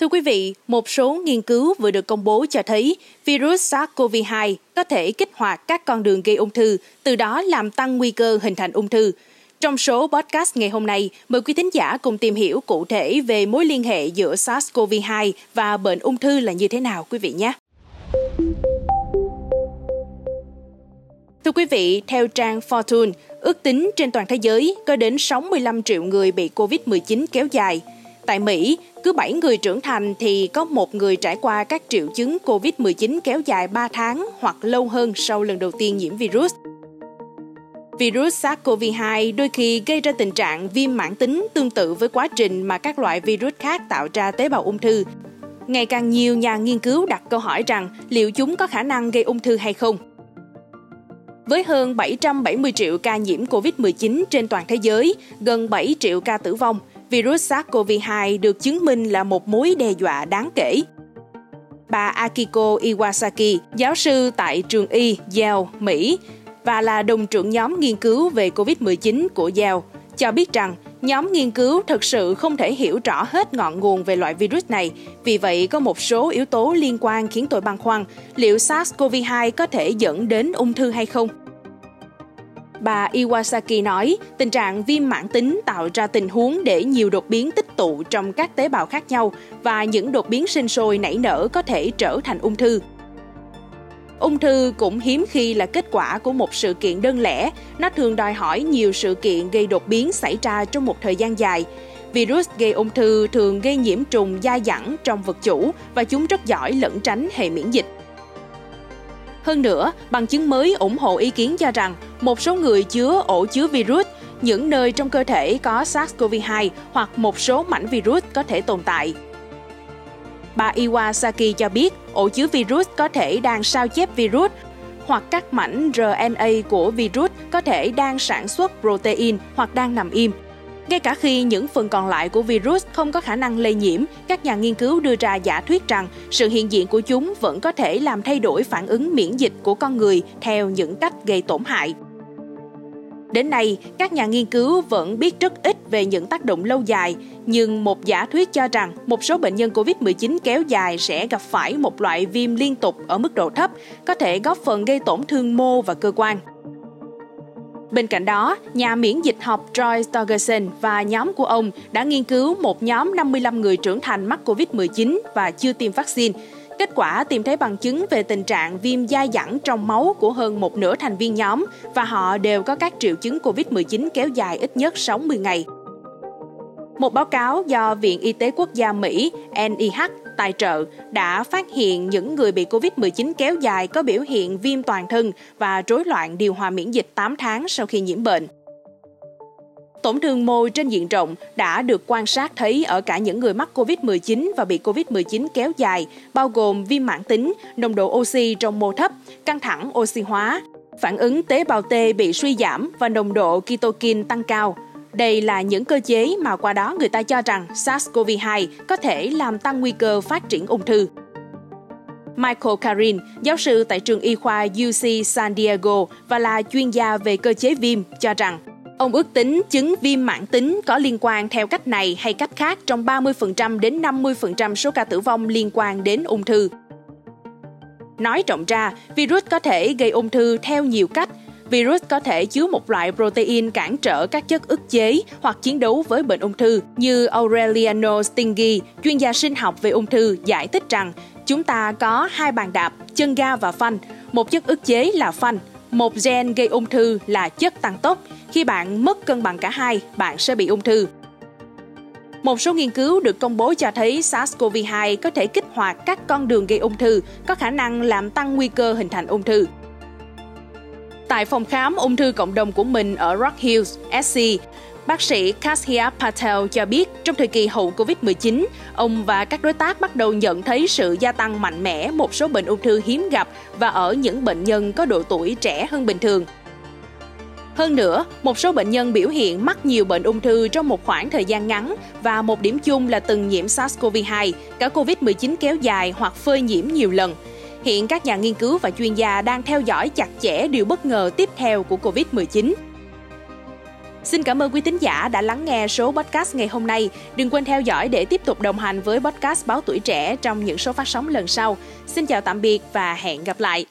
Thưa quý vị, một số nghiên cứu vừa được công bố cho thấy virus SARS-CoV-2 có thể kích hoạt các con đường gây ung thư, từ đó làm tăng nguy cơ hình thành ung thư. Trong số podcast ngày hôm nay, mời quý thính giả cùng tìm hiểu cụ thể về mối liên hệ giữa SARS-CoV-2 và bệnh ung thư là như thế nào quý vị nhé. Thưa quý vị, theo trang Fortune, ước tính trên toàn thế giới có đến 65 triệu người bị COVID-19 kéo dài. Tại Mỹ, cứ 7 người trưởng thành thì có một người trải qua các triệu chứng COVID-19 kéo dài 3 tháng hoặc lâu hơn sau lần đầu tiên nhiễm virus. Virus SARS-CoV-2 đôi khi gây ra tình trạng viêm mãn tính tương tự với quá trình mà các loại virus khác tạo ra tế bào ung thư. Ngày càng nhiều nhà nghiên cứu đặt câu hỏi rằng liệu chúng có khả năng gây ung thư hay không. Với hơn 770 triệu ca nhiễm COVID-19 trên toàn thế giới, gần 7 triệu ca tử vong, virus SARS-CoV-2 được chứng minh là một mối đe dọa đáng kể. Bà Akiko Iwasaki, giáo sư tại trường y Yale, Mỹ, và là đồng trưởng nhóm nghiên cứu về COVID-19 của Yale, cho biết rằng nhóm nghiên cứu thực sự không thể hiểu rõ hết ngọn nguồn về loại virus này, vì vậy có một số yếu tố liên quan khiến tôi băn khoăn liệu SARS-CoV-2 có thể dẫn đến ung thư hay không. Bà Iwasaki nói, tình trạng viêm mãn tính tạo ra tình huống để nhiều đột biến tích tụ trong các tế bào khác nhau và những đột biến sinh sôi nảy nở có thể trở thành ung thư. Ung thư cũng hiếm khi là kết quả của một sự kiện đơn lẻ, nó thường đòi hỏi nhiều sự kiện gây đột biến xảy ra trong một thời gian dài. Virus gây ung thư thường gây nhiễm trùng dai dẳng trong vật chủ và chúng rất giỏi lẩn tránh hệ miễn dịch. Hơn nữa, bằng chứng mới ủng hộ ý kiến cho rằng một số người chứa ổ chứa virus, những nơi trong cơ thể có SARS-CoV-2 hoặc một số mảnh virus có thể tồn tại. Bà Iwasaki cho biết ổ chứa virus có thể đang sao chép virus hoặc các mảnh RNA của virus có thể đang sản xuất protein hoặc đang nằm im. Ngay cả khi những phần còn lại của virus không có khả năng lây nhiễm, các nhà nghiên cứu đưa ra giả thuyết rằng sự hiện diện của chúng vẫn có thể làm thay đổi phản ứng miễn dịch của con người theo những cách gây tổn hại. Đến nay, các nhà nghiên cứu vẫn biết rất ít về những tác động lâu dài, nhưng một giả thuyết cho rằng một số bệnh nhân COVID-19 kéo dài sẽ gặp phải một loại viêm liên tục ở mức độ thấp, có thể góp phần gây tổn thương mô và cơ quan. Bên cạnh đó, nhà miễn dịch học Troy Stogerson và nhóm của ông đã nghiên cứu một nhóm 55 người trưởng thành mắc COVID-19 và chưa tiêm vaccine. Kết quả tìm thấy bằng chứng về tình trạng viêm dai dẳng trong máu của hơn một nửa thành viên nhóm và họ đều có các triệu chứng COVID-19 kéo dài ít nhất 60 ngày. Một báo cáo do Viện Y tế Quốc gia Mỹ NIH tài trợ đã phát hiện những người bị COVID-19 kéo dài có biểu hiện viêm toàn thân và rối loạn điều hòa miễn dịch 8 tháng sau khi nhiễm bệnh. Tổn thương môi trên diện rộng đã được quan sát thấy ở cả những người mắc COVID-19 và bị COVID-19 kéo dài, bao gồm viêm mãn tính, nồng độ oxy trong mô thấp, căng thẳng oxy hóa, phản ứng tế bào T bị suy giảm và nồng độ kitokin tăng cao. Đây là những cơ chế mà qua đó người ta cho rằng SARS-CoV-2 có thể làm tăng nguy cơ phát triển ung thư. Michael Karin, giáo sư tại trường y khoa UC San Diego và là chuyên gia về cơ chế viêm, cho rằng ông ước tính chứng viêm mãn tính có liên quan theo cách này hay cách khác trong 30% đến 50% số ca tử vong liên quan đến ung thư. Nói rộng ra, virus có thể gây ung thư theo nhiều cách – Virus có thể chứa một loại protein cản trở các chất ức chế hoặc chiến đấu với bệnh ung thư như Aureliano Stingi, chuyên gia sinh học về ung thư, giải thích rằng chúng ta có hai bàn đạp, chân ga và phanh. Một chất ức chế là phanh, một gen gây ung thư là chất tăng tốc. Khi bạn mất cân bằng cả hai, bạn sẽ bị ung thư. Một số nghiên cứu được công bố cho thấy SARS-CoV-2 có thể kích hoạt các con đường gây ung thư, có khả năng làm tăng nguy cơ hình thành ung thư. Tại phòng khám ung thư cộng đồng của mình ở Rock Hills, SC, Bác sĩ Kasia Patel cho biết trong thời kỳ hậu Covid-19, ông và các đối tác bắt đầu nhận thấy sự gia tăng mạnh mẽ một số bệnh ung thư hiếm gặp và ở những bệnh nhân có độ tuổi trẻ hơn bình thường. Hơn nữa, một số bệnh nhân biểu hiện mắc nhiều bệnh ung thư trong một khoảng thời gian ngắn và một điểm chung là từng nhiễm SARS-CoV-2, cả COVID-19 kéo dài hoặc phơi nhiễm nhiều lần – Hiện các nhà nghiên cứu và chuyên gia đang theo dõi chặt chẽ điều bất ngờ tiếp theo của COVID-19. Xin cảm ơn quý tín giả đã lắng nghe số podcast ngày hôm nay. Đừng quên theo dõi để tiếp tục đồng hành với podcast Báo Tuổi Trẻ trong những số phát sóng lần sau. Xin chào tạm biệt và hẹn gặp lại.